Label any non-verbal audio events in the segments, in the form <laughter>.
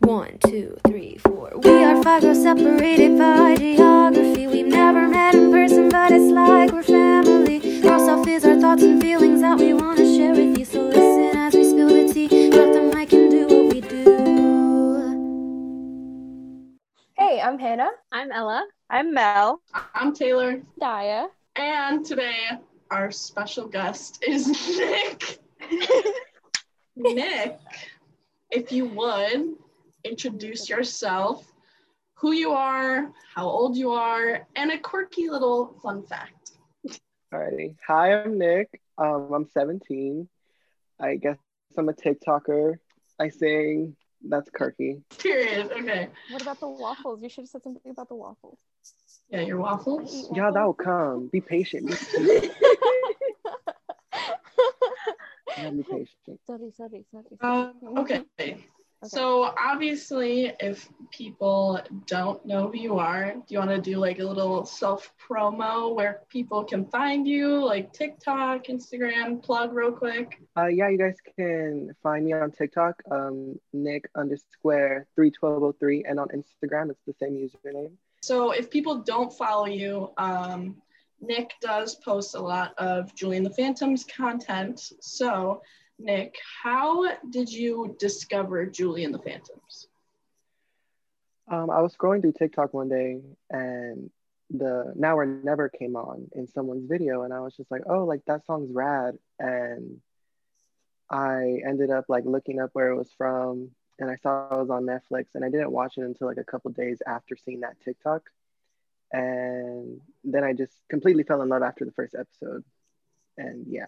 One, two, three, four. We are five girls separated by geography. We've never met in person, but it's like we're family. Our self is our thoughts and feelings that we want to share with you. So listen as we spill the tea. Drop the mic and do what we do. Hey, I'm Hannah. I'm Ella. I'm Mel. I'm Taylor, Daya. and today our special guest is <laughs> Nick. <laughs> Nick, if you would introduce yourself, who you are, how old you are, and a quirky little fun fact. Alrighty. Hi, I'm Nick. Um, I'm 17. I guess I'm a TikToker. I sing. That's quirky. Period. Okay. What about the waffles? You should have said something about the waffles. Yeah, your waffles. I Yeah, that will come. Be patient. Be <laughs> patient. <laughs> Yeah, be patient. sorry, sorry, sorry. Um, okay. So obviously, if people don't know who you are, do you want to do like a little self promo where people can find you, like TikTok, Instagram, plug real quick? Uh, yeah, you guys can find me on TikTok, um, Nick underscore 31203, and on Instagram, it's the same username. So if people don't follow you, um, Nick does post a lot of Julie and the Phantoms content. So Nick, how did you discover Julie and the Phantoms? Um, I was scrolling through TikTok one day and the Now or Never came on in someone's video, and I was just like, oh, like that song's rad. And I ended up like looking up where it was from, and I saw it was on Netflix, and I didn't watch it until like a couple days after seeing that TikTok. And then I just completely fell in love after the first episode. And yeah.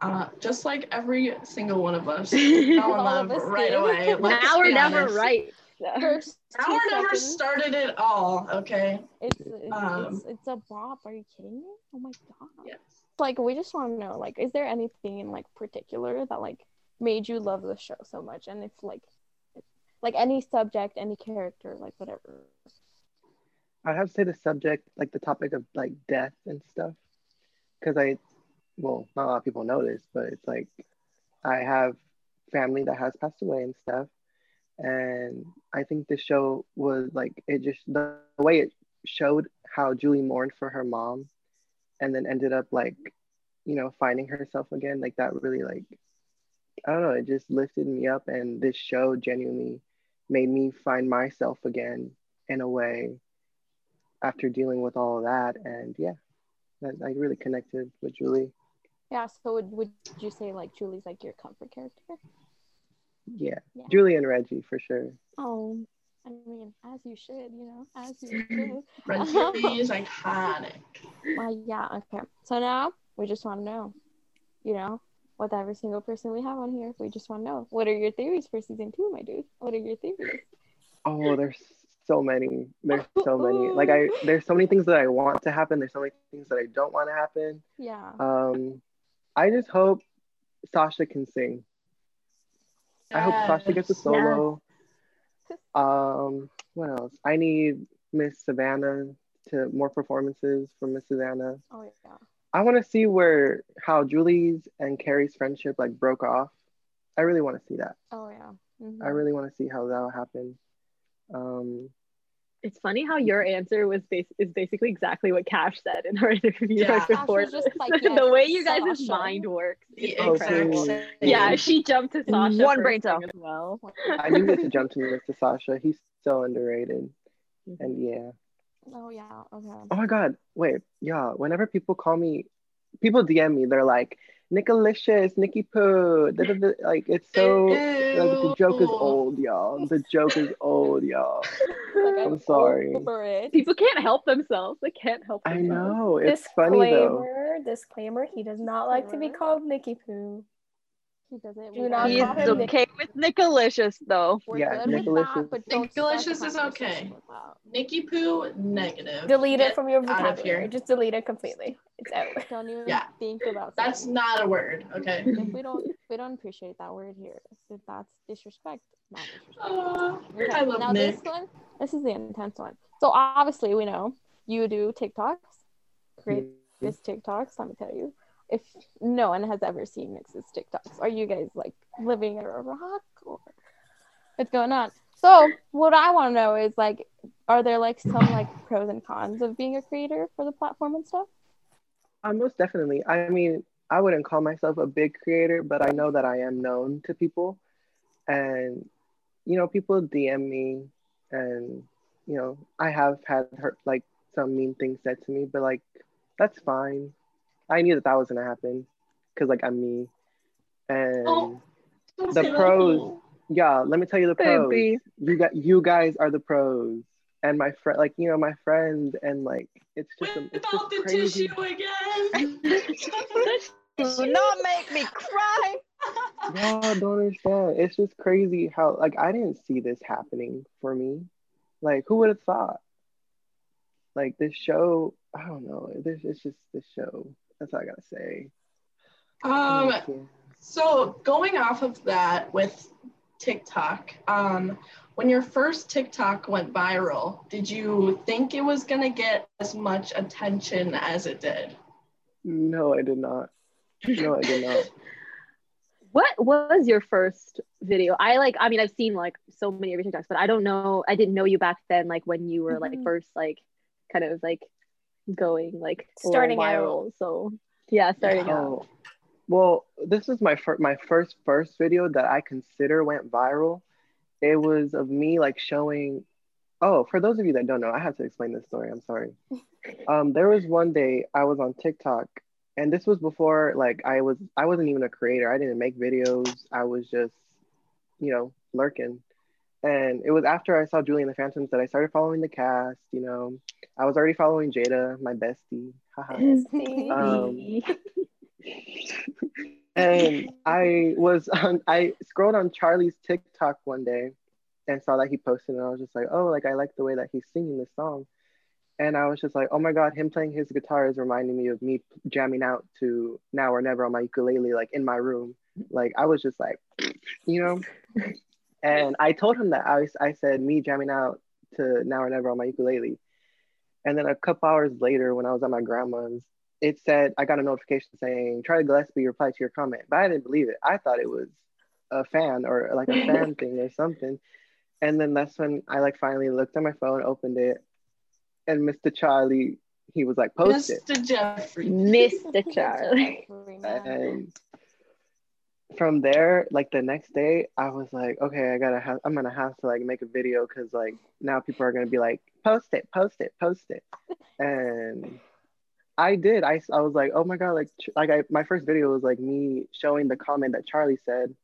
Uh, just like every single one of us, <laughs> fell in love us right do. away. <laughs> Let's now or be never, honest. right? <laughs> First Now two or never started it all. Okay. It's it's, Um, it's it's a bop. Are you kidding me? Oh my god. Yes. Like we just want to know, like, is there anything in like particular that like made you love the show so much? And it's like, like any subject, any character, like whatever. I'd have to say the subject, like the topic of like death and stuff. Cause I, well, not a lot of people know this, but it's like I have family that has passed away and stuff. And I think the show was like, it just, the, way it showed how Julie mourned for her mom and then ended up like, you know, finding herself again, like that really like, I don't know, it just lifted me up. And this show genuinely made me find myself again in a way after dealing with all of that. And yeah, I really connected with Julie. Yeah. So would would you say like Julie's like your comfort character? Yeah, Yeah. Julie and Reggie for sure. Oh, I mean, as you should, you know, as you <laughs> should. Reggie <laughs> is iconic. Well, yeah, okay. So now we just want to know, you know, with every single person we have on here, we just want to know what are your theories for season two, my dude? What are your theories? Oh, there's so many. There's <laughs> so many. Like I, there's so many things that I want to happen. There's so many things that I don't want to happen. Yeah. Um, I just hope Sasha can sing. I hope Sasha gets a Yes. solo. Um, what else? I need Miss Savannah to more performances from Miss Savannah. Oh yeah. I want to see where how Julie's and Carrie's friendship like broke off. I really want to see that. Oh yeah. Mhm. I really want to see how that'll happen. Um, It's funny how your answer was bas- is basically exactly what Cash said in her interview Yeah. right Cash before. just like, <laughs> the way you guys' Sasha. mind works. is The Oh, incredible. same. Yeah, she jumped to Sasha. One brain cell. as well. I needed to jump to Mr. Sasha. He's so underrated. Mm-hmm. And yeah. Oh yeah. Okay. Oh my God. Wait. Yeah. Whenever people call me, people DM me, they're like, Nickalicious, Nikki Poo. da, da, da." Like, it's so, like, the joke is old, y'all. The joke is old, y'all. <laughs> Like, I'm sorry. Over it. People can't help themselves. They can't help I know. It's funny though. disclaimer, disclaimer, he does not like to be called Nicky Poo. He doesn't. Do we not don't- He's call Nick. okay with Nickalicious though. We're Yeah, good with that, but don't Nickalicious is okay. with that. Nikki Poo, negative. Delete it from your out of vocabulary. here. Just delete it completely. It's out. <laughs> Don't even Yeah. think about that? That's saying not a word, okay? If we don't, we don't appreciate that word here. If that's disrespect, not disrespect. Oh, Okay, I love now Nick. this one, this is the intense one. So obviously we know you do TikToks, great this TikToks. Let me tell you, if no one has ever seen Nix's TikToks, are you guys like living under a rock or? What's going on? So, what I want to know is like, are there like some like pros and cons of being a creator for the platform and stuff? Uh, most definitely. I mean, I wouldn't call myself a big creator, but I know that I am known to people, and you know, people DM me, and you know, I have had hurt like some mean things said to me, but like that's fine. I knew that that was gonna happen, cause like I'm me, and Oh, The say that. pros. yeah, let me tell you the pros. Baby. You got you guys are the pros, and my friend, like you know, my friends, and like it's just Whip it's just the crazy. tissue again. <laughs> Do not make me cry. <laughs> Y'all don't understand. It's just crazy how like I didn't see this happening for me. Like who would have thought? Like this show, I don't know. This it's just this show. That's all I gotta say. um, so going off of that with TikTok, um, when your first TikTok went viral, did you think it was gonna get as much attention as it did? No, I did not. No, I did not. <laughs> What was your first video? I like, I mean, I've seen like so many of your TikToks, but I don't know. I didn't know you back then, like when you were like Mhm. first, like kind of like going like a little Starting out. viral. So yeah, starting out. Oh, well, this is my first my first first video that I consider went viral. It was of me like showing. Oh, for those of you that don't know, I have to explain this story. I'm sorry. <laughs> Um, there was one day I was on TikTok, and this was before like I was I wasn't even a creator. I didn't make videos. I was just, you know, lurking. And it was after I saw Julie and the Phantoms that I started following the cast. You know, I was already following Jadah, my bestie. Um, and I was on, I scrolled on Charlie's TikTok one day and saw that he posted, and I was just like, oh, like I like the way that he's singing this song. And I was just like, oh my God, him playing his guitar is reminding me of me jamming out to Now or Never on my ukulele, like in my room. Like I was just like, you know. And I told him that I, I said me jamming out to Now or Never on my ukulele. And then a couple hours later, when I was at my grandma's, it said I got a notification saying Charlie Gillespie replied to your comment, but I didn't believe it. I thought it was a fan or like a fan <laughs> thing or something. And then that's when I like finally looked at my phone, opened it, and Mr. Charlie, he was like, post it. Mr. Jeffrey. Mr. <laughs> Charlie. And from there, like the next day, I was like, okay, I gotta have, I'm gonna have to like make a video because like now people are gonna be like, post it, post it, post it. <laughs> And I did. I, I was like, oh my god, like ch- like I my first video was like me showing the comment that Charlie said,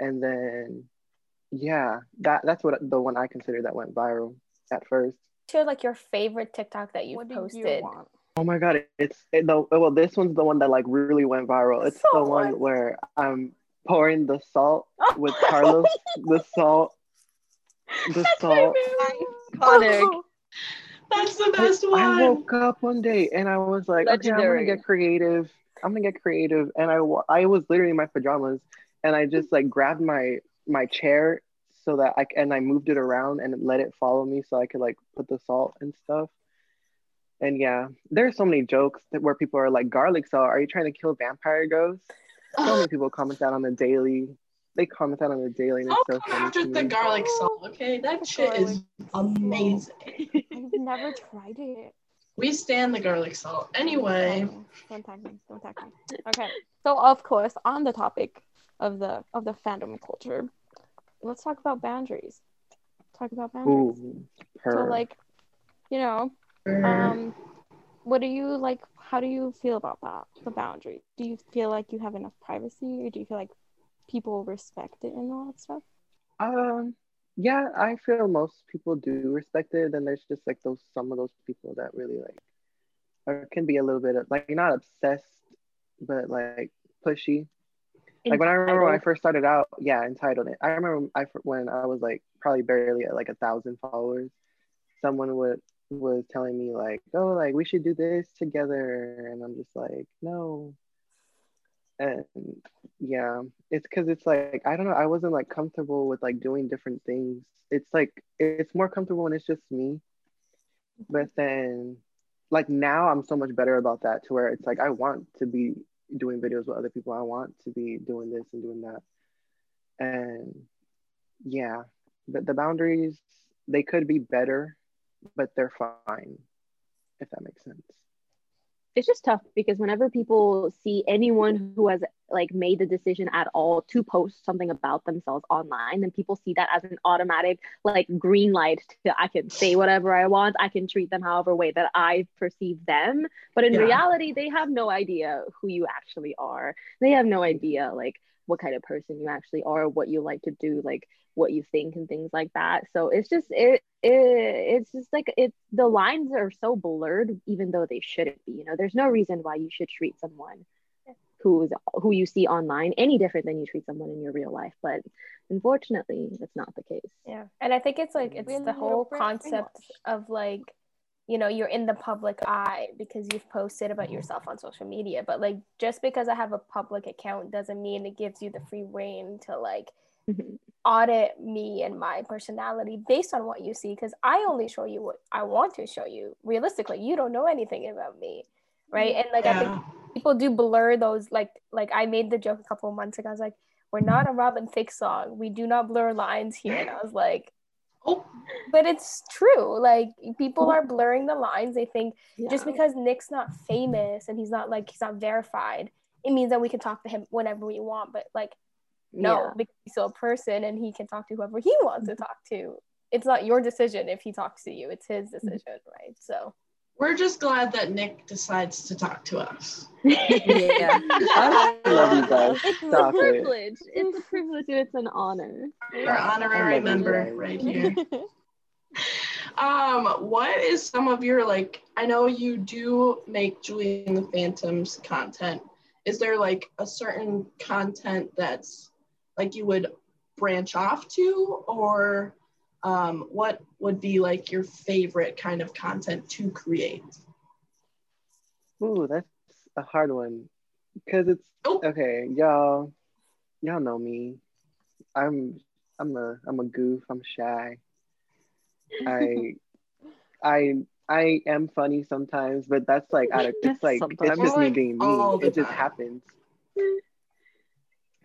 and then yeah, that that's what the one I consider that went viral at first. To like your favorite TikTok that you What do posted. you want? Oh my god, it's it, the well. This one's the one that like really went viral. It's the Salt one where I'm pouring the salt with Carlos. the salt, the salt. Iconic. That's the best one. I woke up one day and I was like, okay, I'm gonna get creative. I'm gonna get creative, and I I was literally in my pajamas, and I just like grabbed my my chair so that I and I moved it around and let it follow me so I could like put the salt and stuff. And yeah, there's so many jokes that where people are like, garlic salt, are you trying to kill vampire ghosts? So many people comment that on the daily. They comment that on the daily, and it's I'll so come after the garlic salt, okay? That shit is amazing. I've never tried it. We stand the garlic salt. Anyway, Don't tag me. Don't tag me. Okay. So of course, on the topic of the of the fandom culture, let's talk about boundaries. Talk about boundaries. Ooh, So like, you know, um, what do you like? How do you feel about that? The boundary. Do you feel like you have enough privacy, or do you feel like people respect it and all that stuff? Um, yeah, I feel most people do respect it. And there's just like those some of those people that really like or can be a little bit of like not obsessed, but like pushy. Like when I remember when I first started out, yeah, entitled. I remember I when I was like probably barely at like a thousand followers, someone would was telling me like, oh, like we should do this together, and I'm just like, no. And yeah, it's because it's like I don't know. I wasn't like comfortable with like doing different things. It's like it's more comfortable when it's just me. But mm-hmm. then, like now, I'm so much better about that to where it's like I want to be doing videos with other people. I want to be doing this and doing that. And yeah, but the boundaries they could be better, but they're fine. If that makes sense. it's just tough because whenever people see anyone who has like made the decision at all to post something about themselves online then people see that as an automatic like green light to i can say whatever i want i can treat them however way that i perceive them but in Yeah. reality they have no idea who you actually are they have no idea like what kind of person you actually are what you like to do like what you think and things like that. So it's just it, it it's just like it the lines are so blurred even though they shouldn't be you know? There's no reason why you should treat someone who's who you see online any different than you treat someone in your real life but unfortunately that's not the case. Yeah. And I think it's like it's the whole concept of like, you know, you're in the public eye because you've posted about yourself on social media. But like just because I have a public account doesn't mean it gives you the free reign to like Mhm. audit me and my personality based on what you see because I only show you what I want to show you. Realistically, you don't know anything about me. Right. And like I think people do blur those like like I made the joke a couple of months ago. I was like, we're not a Robin Thicke song. We do not blur lines here. And I was like, Oh, but it's true. Like people are blurring the lines. They think just because Nick's not famous and he's not like he's not verified, it means that we can talk to him whenever we want. But like no, Yeah. because he's still a person and he can talk to whoever he wants to talk to. It's not your decision if he talks to you. It's his mm-hmm. decision, right? So we're just glad that Nick decides to talk to us. <laughs> yeah I love you guys. it's a Stop it. privilege it's a privilege and it's an honor Our honorary I love you member right here. <laughs> Um, what is some of your like? I know you do make Julie and the Phantoms content. Is there like a certain content that's like you would branch off to, or um, what would be like your favorite kind of content to create? Ooh, that's a hard one. Cause it's Oh. okay, y'all. Y'all know me. I'm I'm a I'm a goof. I'm shy. I <laughs> I I am funny sometimes, but that's like out of <laughs> it's like it's just me being me. It just time. happens.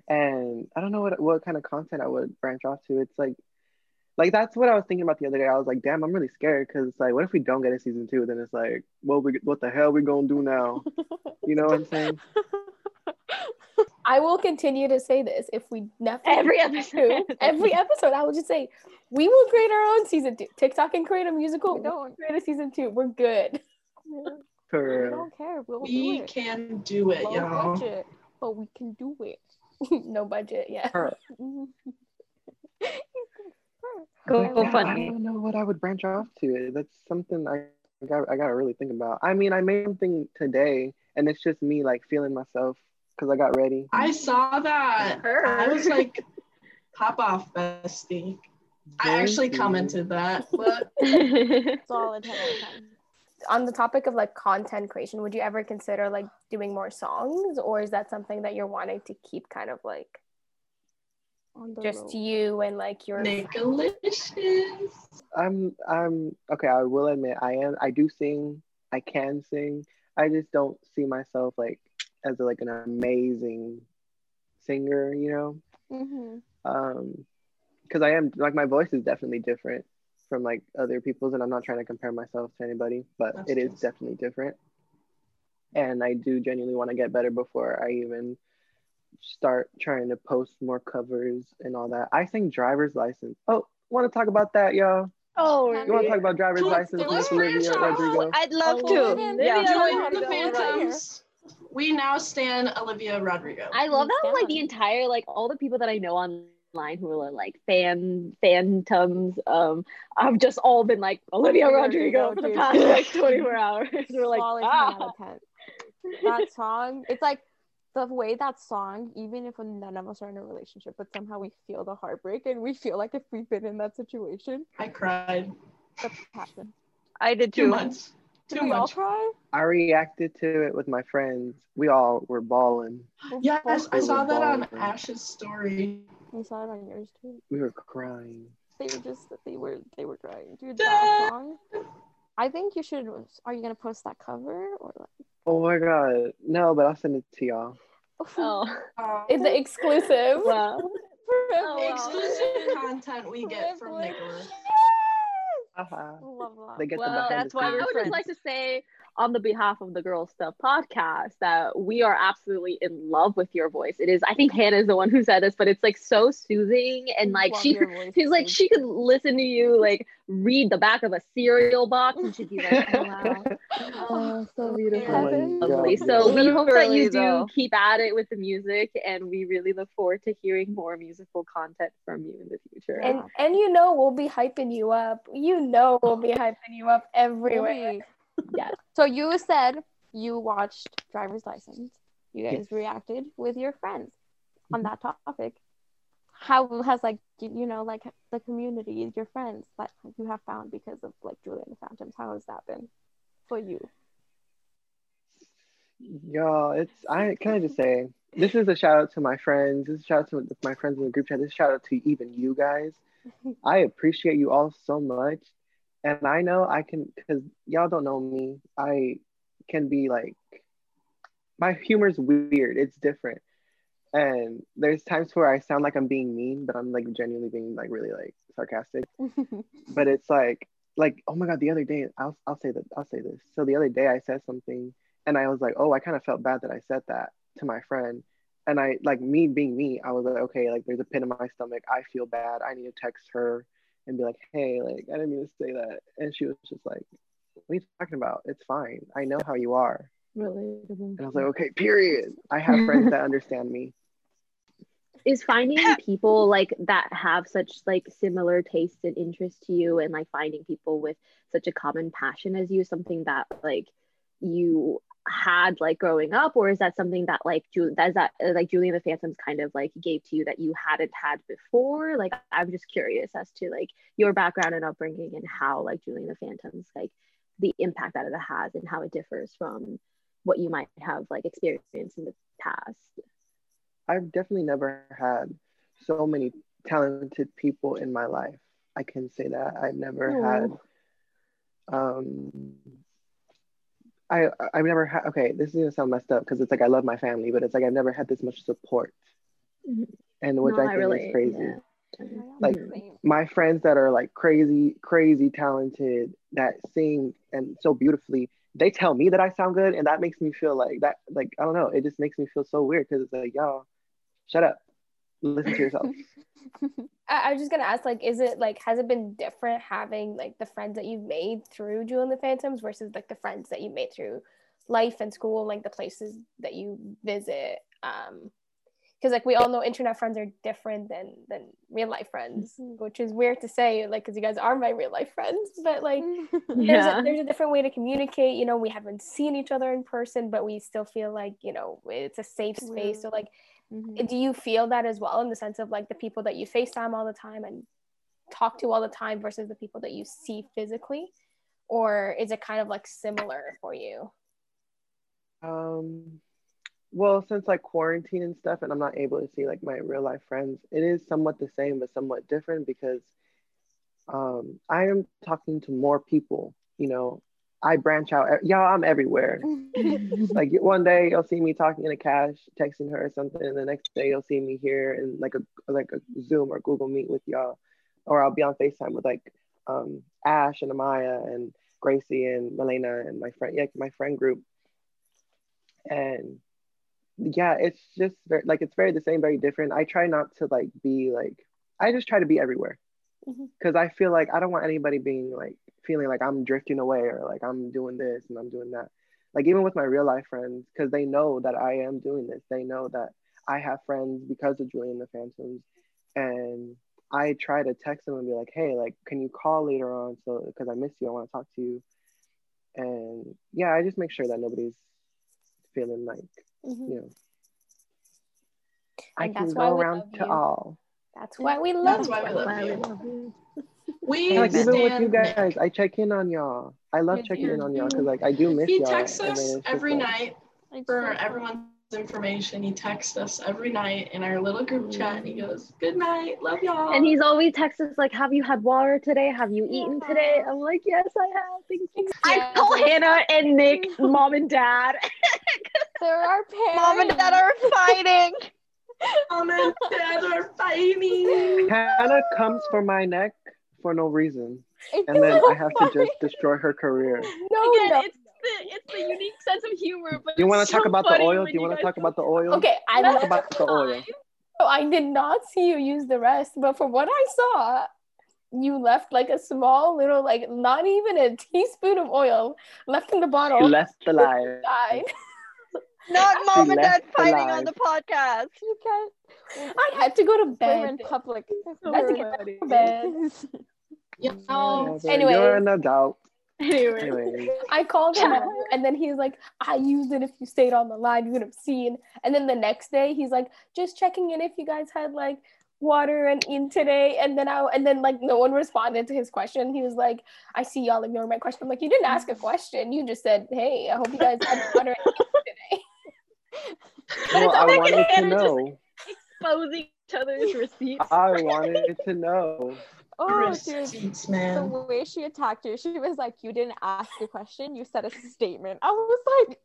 And I don't know what what kind of content I would branch off to. It's like like that's what I was thinking about the other day. I was like, damn, I'm really scared because it's like, what if we don't get a season two? Then it's like, well, we what the hell we gonna do now? You know what I'm saying? <laughs> I will continue to say this if we never every episode every episode I will just say we will create our own season two. TikTok and create a musical. We We'll don't. create a season two. We're good. For We real. don't care. We'll We do it. can do it, Low y'all. budget, but we can do it. <laughs> no budget. Yeah. Go But, yeah, I don't know what I would branch off to. That's something I got. I got to really think about. I mean, I made something today, and it's just me like feeling myself because I got ready. I saw that. I was like, pop off, bestie. I actually you. commented that, but Solid 10 out of 10. On the topic of like content creation, would you ever consider like doing more songs, or is that something that you're wanting to keep kind of like On the just low. you and like your Nickalicious. I'm. I'm okay. I will admit, I am. I do sing. I can sing. I just don't see myself like as a, like an amazing singer. You know. Mhm. um because i am like my voice is definitely different from like other people's and i'm not trying to compare myself to anybody but That's it is true. definitely different and i do genuinely want to get better before i even start trying to post more covers and all that i sing driver's license oh want to talk about that y'all oh you want to talk about driver's license Miss Olivia rodrigo I'd love Oh, to. Olivia, Yeah. Olivia Julie and the Rodrigo right here. Phantoms. We now stand Olivia Rodrigo. I love that like the entire like all the people that I know online who are like fan phantoms um I've just all been like Olivia Olivia Rodrigo Rodrigo, for the past like <laughs> 24 hours. <laughs> We're like Solid 10 ah. out of 10. That song, it's like the way that song, even if none of us are in a relationship, but somehow we feel the heartbreak and we feel like if we've been in that situation, I cried that's happened. I did too too. much. Did Too we all cry? i reacted to it with my friends we all were bawling Yes, I saw that on. Ash's story. We saw it on yours too. we were crying They were just they were they were crying. Dude, that song. I think you should are you gonna post that cover or like oh my god no but i'll send it to y'all Oh, oh. it's the exclusive. wow. <laughs> Oh, wow. Exclusive content we get from Privilege. Nicholas. Haha. Love that. They get Well, behind that's why I we're would just like to say on the behalf of the Girl Stuff podcast that we are absolutely in love with your voice. It is, I think Hannah is the one who said this, but it's like so soothing and like she she's like she could listen to you like read the back of a cereal box and she'd be like, <laughs> oh wow. Oh, <laughs> so beautiful. Oh. Lovely. God. So we hope that you do though. keep at it with the music, and we really look forward to hearing more musical content from you in the future. And and you know we'll be hyping you up. You know we'll be hyping you up everywhere. Yes. So you said you watched Driver's License. You guys reacted with your friends on mm-hmm. that topic. How has like you know like the community, your friends that you have found because of like Julie and the Phantoms? How has that been for you? Yo, it's I can I just say this is a shout out to my friends. This is a shout out to my friends in the group chat. This is a shout out to even you guys. <laughs> I appreciate you all so much, and I know I can because y'all don't know me. I can be like my humor's weird. It's different, and there's times where I sound like I'm being mean, but I'm like genuinely being like really like sarcastic. <laughs> but it's like like oh my god the other day I'll I'll say that I'll say this. So the other day I said something and I was like, oh, I kind of felt bad that I said that to my friend. And I like me being me, I was like, okay, like there's a pit in my stomach. I feel bad. I need to text her and be like, hey, like I didn't mean to say that. And she was just like, what are you talking about? It's fine. I know how you are. Relatable. And I was like, okay, period. I have friends that <laughs> understand me. is finding <laughs> people like that have such like similar tastes and interests to you and like finding people with such a common passion as you something that like you had like growing up or is that something that like Ju- that is that uh, like Julie and the Phantoms kind of like gave to you that you hadn't had before like I'm just curious as to like your background and upbringing and how like Julie and the Phantoms like the impact that it has and how it differs from what you might have like experienced in the past I've definitely never had so many talented people in my life. I can say that. I've never had um I I've never had okay, this is gonna sound messed up because it's like I love my family, but it's like I've never had this much support. Mhm. And which No, I I think is crazy. yeah. Like, Same. My friends that are like crazy, crazy talented that sing and so beautifully, they tell me that I sound good, and that makes me feel like that like I don't know, it just makes me feel so weird because it's like, y'all, shut up. Listen to yourself. <laughs> I, I was just gonna ask, like, is it like has it been different having like the friends that you've made through Julie and the Phantoms versus like the friends that you made through life and school, like the places that you visit? Um, because like we all know internet friends are different than than real life friends, which is weird to say, like, because you guys are my real life friends, but like <laughs> there's a, there's a different way to communicate. You know, we haven't seen each other in person, but we still feel like you know it's a safe space. So like Mhm. do you feel that as well in the sense of like the people that you FaceTime all the time and talk to all the time versus the people that you see physically? Or is it kind of like similar for you? Um, well, since like quarantine and stuff, and I'm not able to see like my real life friends, it is somewhat the same but somewhat different because um, I am talking to more people. You know, I branch out. Y'all, I'm everywhere. <laughs> like one day you'll see me talking in a cash, texting her or something, and the next day you'll see me here in like a like a Zoom or Google Meet with y'all, or I'll be on Facetime with like um, Ash and Amaya and Gracie and Melena and my friend, yeah, my friend group, and yeah, it's just very, like it's very the same, very different. I try not to like be like I just try to be everywhere. Because I feel like I don't want anybody being like feeling like I'm drifting away or like I'm doing this and I'm doing that. Like even with my real life friends, because they know that I am doing this. They know that I have friends because of Julie and the Phantoms, and I try to text them and be like, "Hey, like, can you call later on? So because I miss you, I want to talk to you." And yeah, I just make sure that nobody's feeling like Mhm. you know. I And can go around to you. all. That's why we love That's why we you. love Why we you. love you. We Like even with you stand guys, I check in on y'all. I love You checking do. in on y'all because like I do miss He y'all. He texts us every like- night It's for so everyone's information. He texts us every night in our little group chat and he mm. goes, Good night, love y'all. And he's always texts us like, "Have you had water today? Have you eaten today?" I'm like, "Yes, I have. Thank you." Yeah, I call Hannah and Nick <laughs> mom and dad. <laughs> There are our parents. Mom and dad are fighting. Mom and dad are fighting. Hannah comes for my neck for no reason, It's and then so I have to just destroy her career. No, Again, no. it's the it's the unique sense of humor. But Do you want it's to talk about the oil? Do you want to talk about the oil? Okay, I Talk about the oil. Oh, I did not see you use the rest, but from what I saw, you left like a small little, like not even a teaspoon of oil left in the She bottle. left the Died. Not mom and dad fighting alive. on the podcast. You guys, I had to go to we're in bed. public. I had to get to bed. Yo, Whatever. Anyways. You're an adult. Anyway, Anyway, I called him out, <laughs> and then he's like, I used it if you stayed on the line, you would have seen. And then the next day, he's like, just checking in if you guys had like water and in today. And then I and then like no one responded to his question. He was like, I see y'all ignore my question. I'm like, you didn't ask a question. You just said, Hey, I hope you guys had water and in today. <laughs> well, I wanted to Hannah just- know. exposing each other's receipts. I wanted to know. Oh, dude. receipts, The way she attacked you, she was like, "You didn't ask a question. You said a statement." I was like,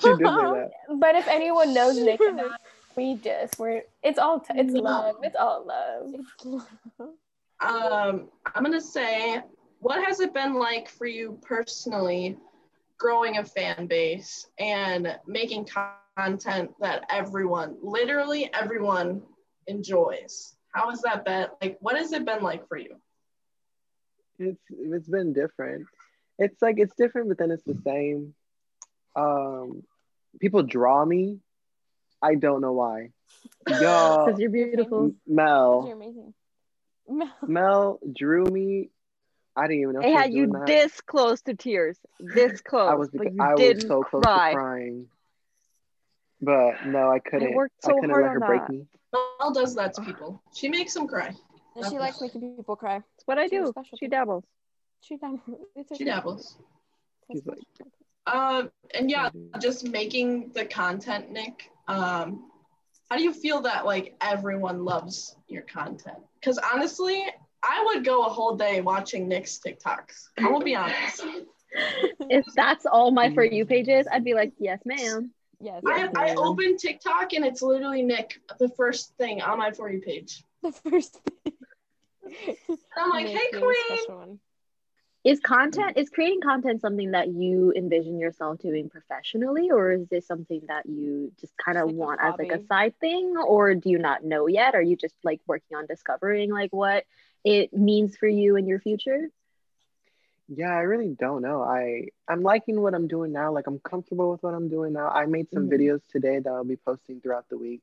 She did say "Ma'am." that. But if anyone knows Nick and I, we just we're it's all t- it's love. It's all love. Um, I'm gonna say, what has it been like for you personally, growing a fan base and making content that everyone, literally everyone, enjoys? How has that been? Like, what has it been like for you? It's it's been different. It's like it's different, but then it's the same. Um, people draw me. I don't know why. <laughs> Y'all, Because you're beautiful. Mel. You're amazing. <laughs> Mel. Mel drew me. I didn't even know. They she was had you that. this close to tears, this <laughs> close, I was but you I was didn't so close cry. to crying. But no, I couldn't. worked I so couldn't hard let her on break that. me. Mel does that to people. She makes them cry. And she likes making people cry. It's what I do. She dabbles. She dabbles. <laughs> She dabbles. She's like- special. Um, and yeah, just making the content, Nick. Um, how do you feel that like everyone loves your content? Because honestly, I would go a whole day watching Nick's TikToks. I will be honest. <laughs> If that's all my for you pages, I'd be like, yes, ma'am. Yes. I, yes, I open TikTok and it's literally Nick, the first thing on my for you page. the first. And I'm like, hey queen. Is content is creating content something that you envision yourself doing professionally, or is this something that you just kind of Like want as like a side thing, or do you not know yet? Are you just like working on discovering like what it means for you in your future? Yeah, I really don't know. I I'm liking what I'm doing now. Like I'm comfortable with what I'm doing now. I made some Mhm. videos today that I'll be posting throughout the week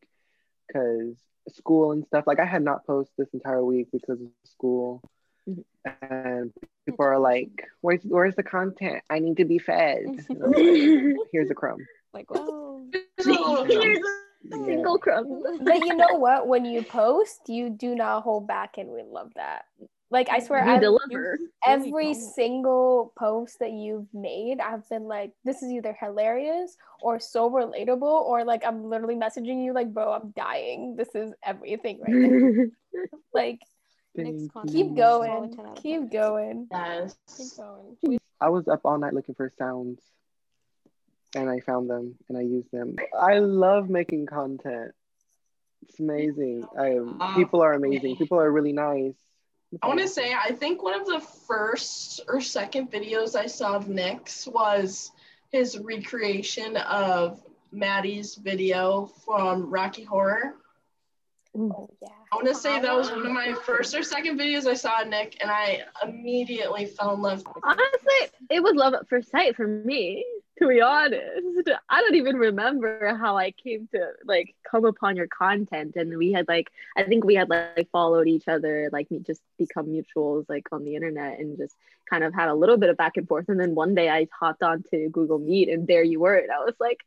because school and stuff. Like I had not posted this entire week because of school, Mhm. and people are like, "Where's where's the content? I need to be fed." <laughs> Like, Here's a crumb. Like, whoa. There's a little Here's a Yeah. single crumb. <laughs> But you know what? When you post, you do not hold back, and we love that. Like I swear, You I've, deliver. every single post that you've made, I've been like, this is either hilarious or so relatable, or like I'm literally messaging you like, bro, I'm dying. This is everything right now. <laughs> Like, Thank keep you. going, solid 10 out of keep going. Yes. Keep going. I was up all night looking for sounds, and I found them and I used them. I love making content. It's amazing. I uh, people are amazing. People are really nice. I want to say, I think one of the first or second videos I saw of Nick's was his recreation of Maddie's video from Rocky Horror. Oh yeah. I want to say that was one of my first or second videos I saw Nick, and I immediately fell in love. Honestly, it was love at first sight for me. To be honest, I don't even remember how I came to like come upon your content, and we had like I think we had like followed each other, like me just become mutuals like on the internet, and just kind of had a little bit of back and forth. And then one day I hopped onto Google Meet, and there you were, and I was like,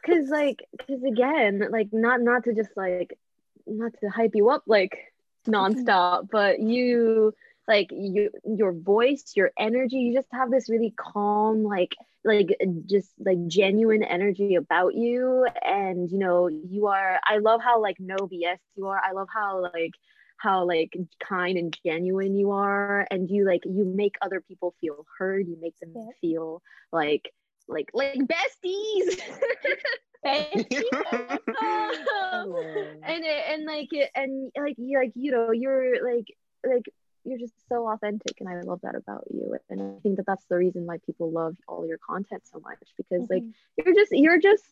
because like because again, like not not to just like not to hype you up like nonstop, but you like you your voice your energy you just have this really calm like like just like genuine energy about you. And you know you are i love how like no bs you are. I love how like how like kind and genuine you are. And you like you make other people feel heard. You make them Yeah. feel like like like besties. <laughs> Thank you. <laughs> <laughs> and it, and like it, and like like you know you're like like you're just so authentic and I love that about you and I think that that's the reason why people love all your content so much because like mm-hmm. you're just you're just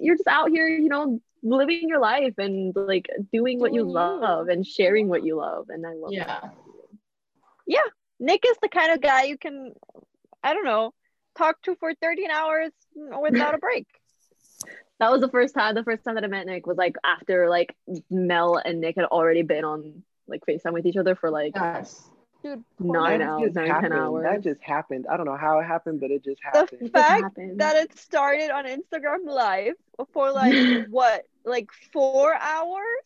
you're just out here you know living your life and like doing what you love and sharing what you love and I love Yeah. that. Nick is the kind of guy you can, I don't know, talk to for 13 hours without a break. That was the first time the first time that I met Nick was like after like Mel and Nick had already been on like FaceTime with each other for like Yes. Dude, nine That hours, just nine, ten happened. hours. That just happened. I don't know how it happened, but it just happened. It just fact happened. that it started on Instagram Live for like <laughs> what, like four hours?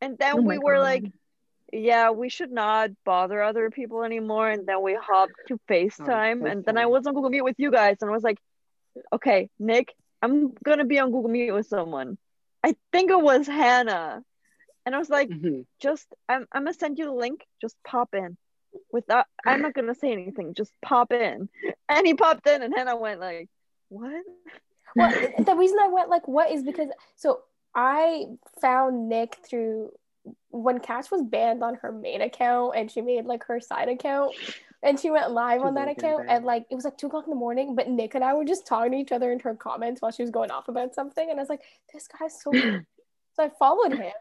And then Oh we were God. like, yeah, we should not bother other people anymore. And then we hopped to oh, FaceTime. and then I was on Google Meet with you guys. And I was like, okay, Nick, I'm going to be on Google Meet with someone. I think it was Hannah. And I was like, Mhm. just, I'm, I'm going to send you the link. Just pop in. Without, I'm not going to say anything. Just pop in. <laughs> And he popped in. And Hannah went like, what? well the reason i went like what is because so i found nick through when cash was banned on her main account and she made like her side account and she went live She's on that account "Banned." and like it was like two o'clock in the morning but nick and i were just talking to each other in her comments while she was going off about something and i was like this guy's so so <clears throat> i followed him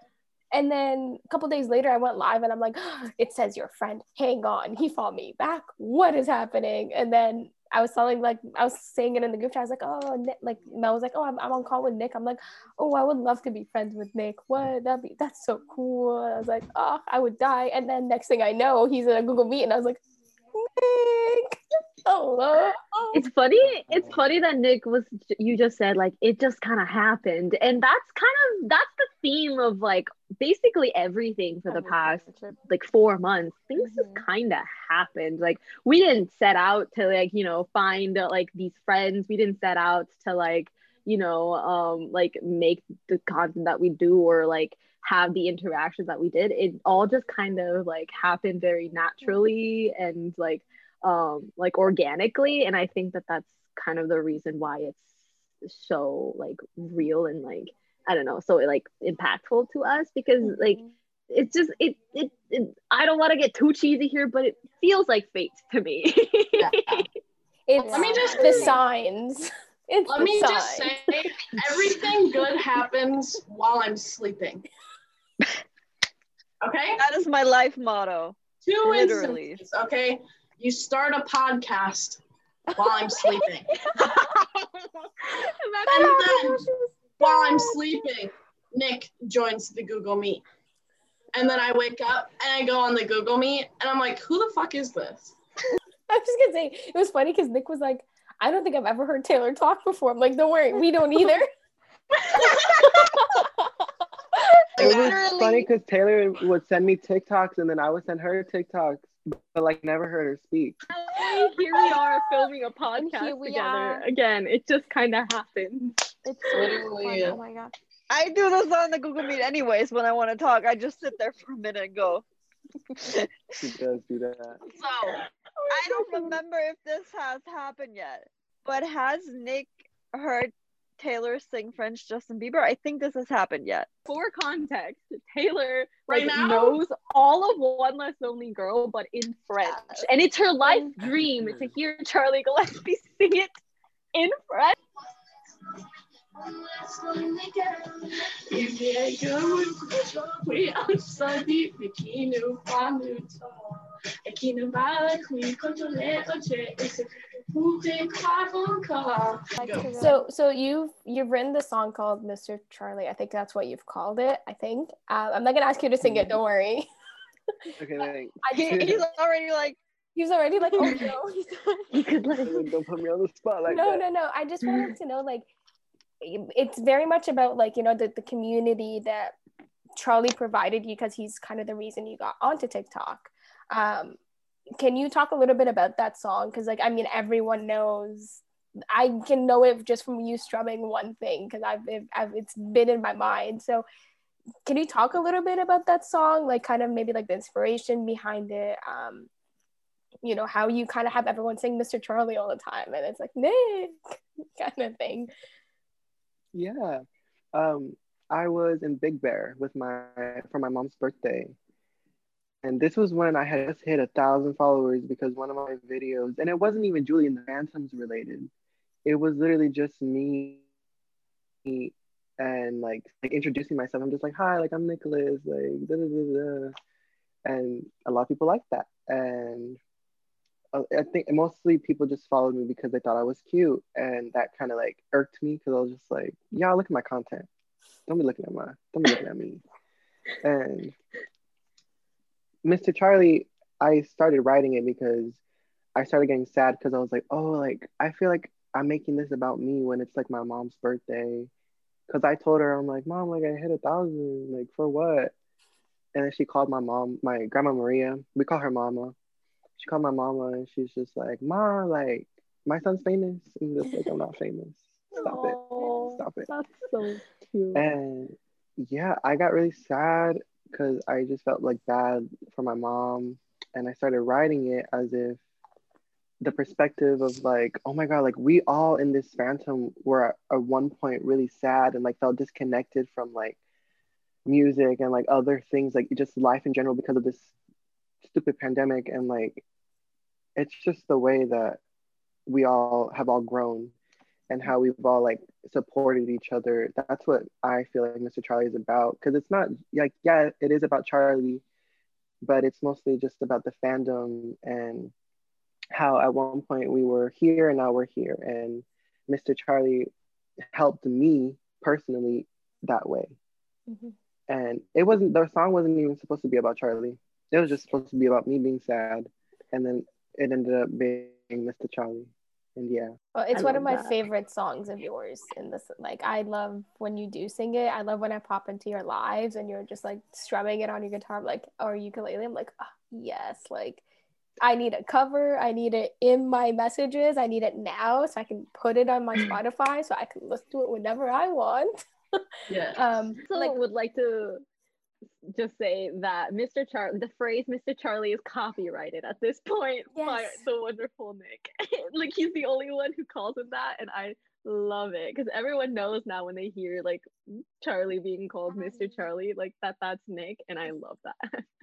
and then a couple days later i went live and i'm like <gasps> it says your friend hang on he followed me back what is happening and then I was telling like I was saying it in the group chat. I was like, oh, Nick, like Mel was like, oh, I'm, I'm on call with Nick. I'm like, oh, I would love to be friends with Nick. What? That'd be that's so cool. I was like, oh, I would die. And then next thing I know, he's in a Google Meet, and I was like, Nick, hello. it's funny it's funny that nick was you just said like it just kind of happened and that's kind of that's the theme of like basically everything for the past like four months things Mhm. just kind of happened. Like we didn't set out to like you know find uh, like these friends. We didn't set out to like you know um like make the content that we do or like have the interactions that we did. It all just kind of like happened very naturally and like um like organically. And i think that that's kind of the reason why it's so like real and like i don't know so like impactful to us because like mm-hmm. it's just it it, it i don't want to get too cheesy here but it feels like fate to me Yeah. <laughs> It's Let me just- the signs. <laughs> It's Let the me just say, everything good happens while I'm sleeping. Okay? That is my life motto. Two Literally. instances, okay? You start a podcast while I'm sleeping. <laughs> And then while I'm sleeping, Nick joins the Google Meet. And then I wake up and I go on the Google Meet and I'm like, who the fuck is this? <laughs> I was just gonna say it was funny because Nick was like, I don't think I've ever heard Taylor talk before. I'm like, don't worry, we don't either. <laughs> It was Literally. funny because Taylor would send me TikToks and then I would send her TikToks, but like never heard her speak. here we are filming a podcast together are. again it just kind of happened It's <laughs> so Literally. fun. Oh my god. I do this on the Google Meet anyways when I want to talk. I just sit there for a minute and go. She does do that. So <laughs> I don't <laughs> remember if this has happened yet, but has Nick heard Taylor sing French Justin Bieber? I think this has happened yet. for context, Taylor Right like, now? knows all of One Less Lonely Girl, but in French, and it's her life dream to hear Charlie Gillespie sing it in French. Go. So so you've you've written the song called Mr. Charlie. I think that's what you've called it. I think. Uh, I'm not gonna ask you to sing it. Don't worry. <laughs> Okay, thanks. <laughs> I He, <laughs> he's already like, he's already like, oh no. You could like Don't put me on the spot like no, that. no, no. I just wanted to know, like, it's very much about like you know the, the community that Charlie provided you because he's kind of the reason you got onto TikTok. Um, can you talk a little bit about that song? Because like I mean, everyone knows. I can know it just from you strumming one thing because I've, I've it's been in my mind. So can you talk a little bit about that song like kind of maybe like the inspiration behind it um you know how you kind of have everyone sing mr charlie all the time and it's like nick <laughs> kind of thing Yeah. Um, I was in Big Bear with my for my mom's birthday. And this was when I had just hit a thousand followers because one of my videos, and it wasn't even Julie and the Phantoms related. It was literally just me and like like introducing myself. I'm just like, hi, like I'm Nicholas, like da da da da. And a lot of people like that. And I think mostly people just followed me because they thought I was cute, and that kind of like irked me because I was just like, y'all look at my content. Don't be looking at my. Don't be looking at me. And Mr. Charlie, I started writing it because I started getting sad because I was like, oh, like I feel like I'm making this about me when it's like my mom's birthday. Cause I told her I'm like, mom, like I hit a thousand, like for what? And then she called my mom, my grandma Maria. We call her Mama. She called my mama, and she's just like, Ma, like my son's famous, and just like I'm not famous. Stop it, stop it. That's so cute. And yeah, I got really sad because I just felt like bad for my mom, and I started writing it as if the perspective of like, oh my god, like we all in this phantom were at one point really sad and like felt disconnected from like music and like other things, like just life in general because of this stupid pandemic and like it's just the way that we all have all grown and how we've all like supported each other. That's what I feel like Mr. Charlie is about. Cause it's not like, yeah, it is about Charlie, but it's mostly just about the fandom and how at one point we were here and now we're here. And Mr. Charlie helped me personally that way. Mhm. And it wasn't, the song wasn't even supposed to be about Charlie. It was just supposed to be about me being sad. And then it ended up being Mr. Charlie. And yeah. Well, it's I one of my that. favorite songs of yours in this. Like, I love when you do sing it. I love when I pop into your lives and you're just like strumming it on your guitar, like or ukulele. I'm like, oh, yes, like I need a cover. I need it in my messages. I need it now so I can put it on my <clears throat> Spotify so I can listen to it whenever I want. Yeah. <laughs> Um, So like would like to just say that Mr. Charlie, the phrase Mr. Charlie is copyrighted at this point by the wonderful Nick. <laughs> like he's the only one who calls it that, and I love it because everyone knows now when they hear like Charlie being called uh-huh. Mr. Charlie, like that that's Nick, and I love that. <laughs>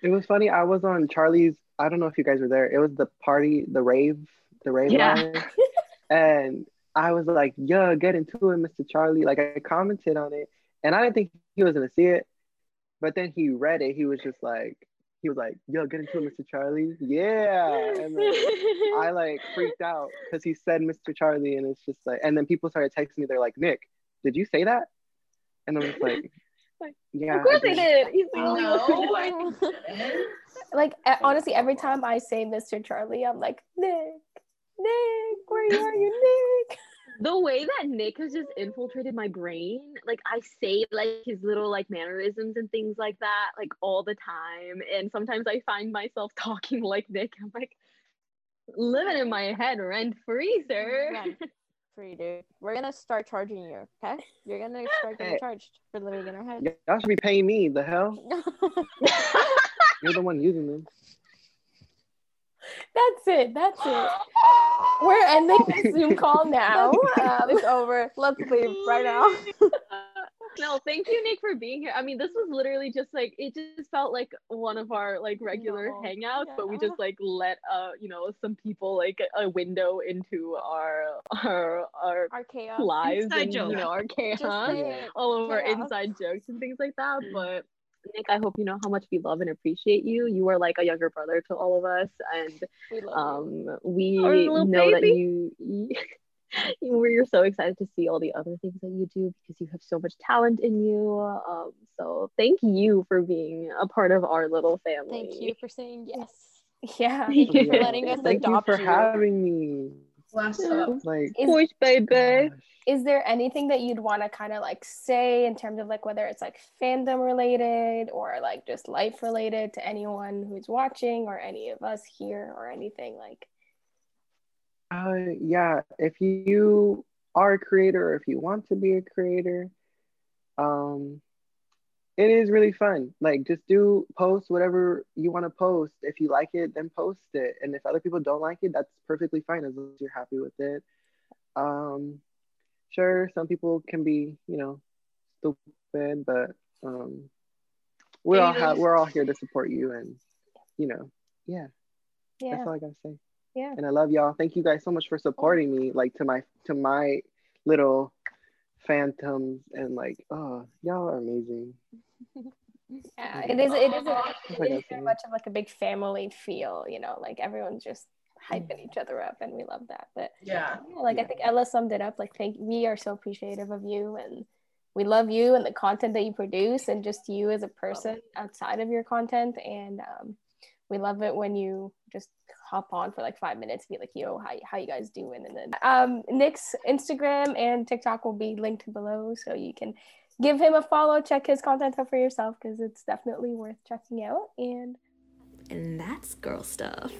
It was funny. I was on Charlie's, I don't know if you guys were there. It was the party, the rave, the rave Yeah. live. <laughs> And I was like, yeah, get into it, Mr. Charlie. Like I commented on it and I didn't think he was gonna see it. But then he read it. He was just like, he was like, yo, get into it, Mr. Charlie. Yeah. And then <laughs> I like freaked out because he said Mr. Charlie and it's just like, and then people started texting me. They're like, Nick, did you say that? And I'm just like, <laughs> yeah. of course I I did." did. He's the only No, one. Like uh, <laughs> honestly, every time I say Mr. Charlie, I'm like Nick, Nick, where are you, Nick? The way that Nick has just infiltrated my brain, like I say like his little like mannerisms and things like that, like all the time. And sometimes I find myself <laughs> talking like Nick. I'm like living in my head rent free, sir. Rent free, dude. We're gonna start charging you, okay? You're gonna start getting Hey. charged for living in our heads. Y- y'all should be paying me. The hell? <laughs> You're the one using them. That's it. That's it. <gasps> We're ending the Zoom call <laughs> now. Um, it's over. Let's leave right now. <laughs> <laughs> no, thank you, Nick, for being here. I mean, this was literally just like it just felt like one of our like regular No, hangouts, but we just like let uh you know some people like a window into our our our Our chaos. lives Inside and you know our chaos, Just say it. all of our inside jokes and things like that. But Nick, I hope you know how much we love and appreciate you. You are like a younger brother to all of us, and We love um we know that baby. you, you <laughs> we're so excited to see all the other things that you do because you have so much talent in you um so thank you for being a part of our little family Thank you for saying yes. <laughs> yeah. <laughs> Thank you for Yeah. letting us Thank you for you. having me. Bless up. Like, Is, Push, baby. Is there anything that you'd want to kind of like say in terms of like whether it's like fandom related or like just life related to anyone who's watching or any of us here or anything like? Uh, yeah, if you are a creator or if you want to be a creator, um, it is really fun. Like, just do post whatever you want to post. If you like it, then post it. And if other people don't like it, that's perfectly fine as long as you're happy with it. Um, sure some people can be you know stupid but um we're all ha- we're all here to support you and you know yeah Yeah. that's all i gotta say Yeah. and i love y'all thank you guys so much for supporting me like to my to my little phantoms and like oh y'all are amazing <laughs> Yeah, it is. It is. A, That's <laughs> all it I is gotta very much of like a big family feel. You know, like everyone's just hyping each other up, and we love that. But Yeah. yeah, like I think Ella summed it up. Like, thank we are so appreciative of you, and we love you and the content that you produce, and just you as a person outside of your content. And um, we love it when you just hop on for like five minutes, be like, "Yo, how how you guys doing?" And then um, Nick's Instagram and TikTok will be linked below, so you can give him a follow, check his content out for yourself because it's definitely worth checking out. And And that's girl stuff.